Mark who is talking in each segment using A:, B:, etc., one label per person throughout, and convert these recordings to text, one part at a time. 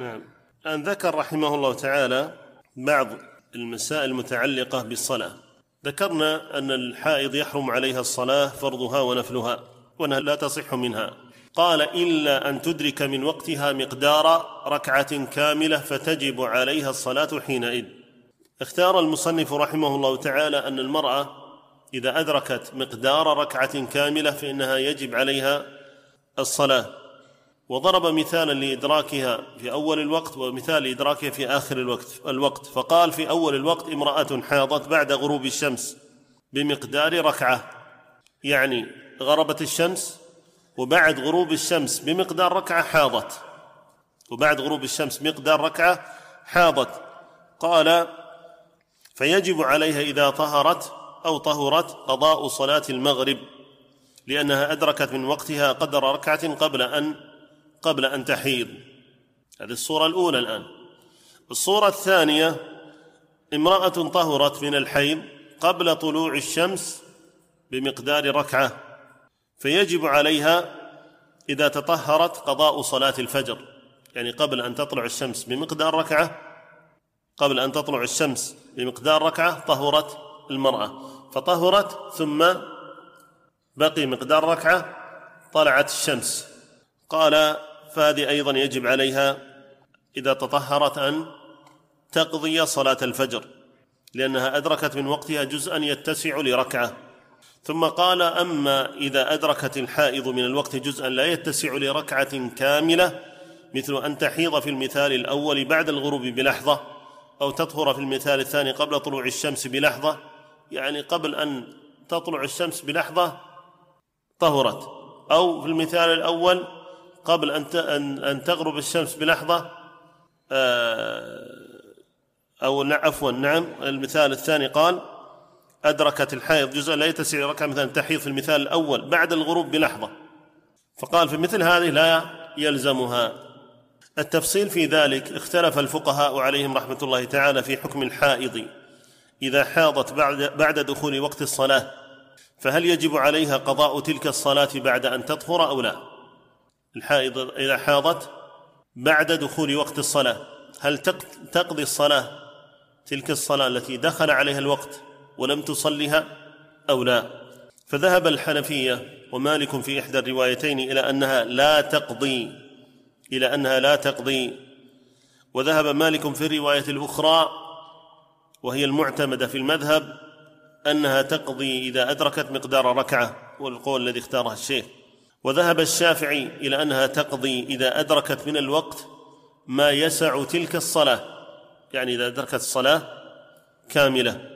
A: نعم. أن ذكر رحمه الله تعالى بعض المسائل المتعلقة بالصلاة. ذكرنا أن الحائض يحرم عليها الصلاة فرضها ونفلها وأنها لا تصح منها. قال إلا أن تدرك من وقتها مقدار ركعة كاملة فتجب عليها الصلاة حينئذ. اختار المصنف رحمه الله تعالى أن المرأة إذا أدركت مقدار ركعة كاملة فإنها يجب عليها الصلاة. وضرب مثالا لإدراكها في أول الوقت ومثال لإدراكها في آخر الوقت الوقت. فقال في أول الوقت امرأة حاضت بعد غروب الشمس بمقدار ركعة يعني غربت الشمس وبعد غروب الشمس بمقدار ركعة حاضت. وبعد غروب الشمس مقدار ركعة حاضت. قال فيجب عليها إذا طهرت أو طهرت قضاء صلاة المغرب لأنها أدركت من وقتها قدر ركعة قبل أن قبل أن تحيض. هذه الصورة الأولى الآن. الصورة الثانية امرأة طهرت من الحيض قبل طلوع الشمس بمقدار ركعة فيجب عليها إذا تطهرت قضاء صلاة الفجر يعني قبل أن تطلع الشمس بمقدار ركعة قبل أن تطلع الشمس بمقدار ركعة طهرت المرأة. فطهرت ثم بقي مقدار ركعة طلعت الشمس. قال فهذه أيضا يجب عليها إذا تطهرت أن تقضي صلاة الفجر لأنها أدركت من وقتها جزءا يتسع لركعة. ثم قال أما إذا أدركت الحائض من الوقت جزءا لا يتسع لركعة كاملة مثل أن تحيض في المثال الأول بعد الغروب بلحظة أو تطهر في المثال الثاني قبل طلوع الشمس بلحظة يعني قبل أن تطلع الشمس بلحظة طهرت. أو في المثال الأول قبل أن أن تغرب الشمس بلحظة آه، أو عفوا نعم المثال الثاني قال أدركت الحائض جزء لا يتسع ركعة مثلا تحيض في المثال الأول بعد الغروب بلحظة. فقال في مثل هذه لا يلزمها. التفصيل في ذلك اختلف الفقهاء عليهم رحمة الله تعالى في حكم الحائض. إذا حاضت بعد, بعد دخول وقت الصلاة فهل يجب عليها قضاء تلك الصلاة بعد أن تطهر أو لا؟ الحائض إذا حاضت بعد دخول وقت الصلاة. هل تقضي الصلاة؟ تلك الصلاة التي دخل عليها الوقت ولم تصلها أو لا؟ فذهب الحنفية ومالك في إحدى الروايتين إلى أنها لا تقضي إلى أنها لا تقضي. وذهب مالك في الرواية الأخرى وهي المعتمدة في المذهب أنها تقضي إذا أدركت مقدار ركعة والقول الذي اختاره الشيخ. وذهب الشافعي إلى أنها تقضي إذا أدركت من الوقت ما يسع تلك الصلاة. يعني إذا أدركت الصلاة كاملة.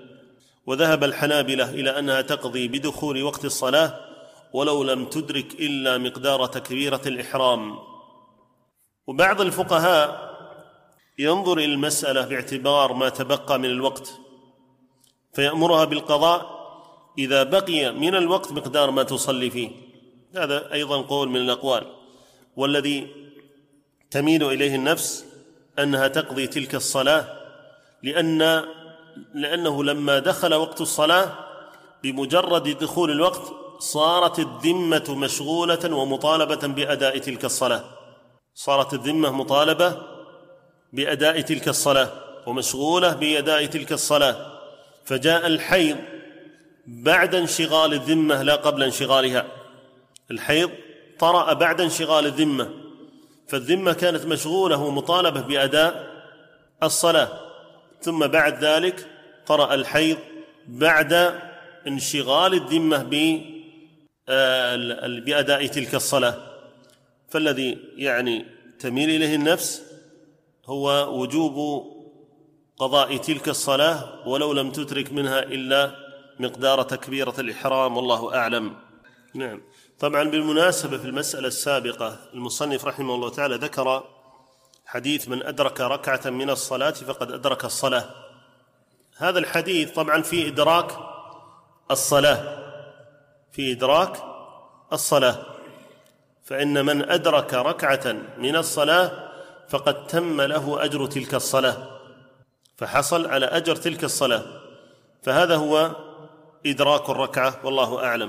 A: وذهب الحنابلة إلى أنها تقضي بدخول وقت الصلاة ولو لم تدرك إلا مقدار تكبيرة الإحرام. وبعض الفقهاء ينظر إلى المسألة باعتبار ما تبقى من الوقت فيأمرها بالقضاء إذا بقي من الوقت مقدار ما تصلي فيه. هذا أيضا قول من الأقوال والذي تميل إليه النفس أنها تقضي تلك الصلاة لأن لأنه لما دخل وقت الصلاة بمجرد دخول الوقت صارت الذمة مشغولة ومطالبة بأداء تلك الصلاة. صارت الذمة مطالبة بأداء تلك الصلاة ومشغولة بأداء تلك الصلاة. فجاء الحيض بعد انشغال الذمة لا قبل انشغالها. الحيض طرأ بعد انشغال الذمة فالذمة كانت مشغولة ومطالبة بأداء الصلاة ثم بعد ذلك طرأ الحيض بعد انشغال الذمة آه، بأداء تلك الصلاة. فالذي يعني تميل إليه النفس هو وجوب قضاء تلك الصلاة ولو لم تترك منها إلا مقدار تكبيرة الإحرام والله أعلم. نعم. طبعا بالمناسبة في المسألة السابقة المصنف رحمه الله تعالى ذكر حديث من أدرك ركعة من الصلاة فقد أدرك الصلاة. هذا الحديث طبعا في إدراك الصلاة في إدراك الصلاة. فإن من أدرك ركعة من الصلاة فقد تم له أجر تلك الصلاة فحصل على أجر تلك الصلاة. فهذا هو إدراك الركعة والله أعلم.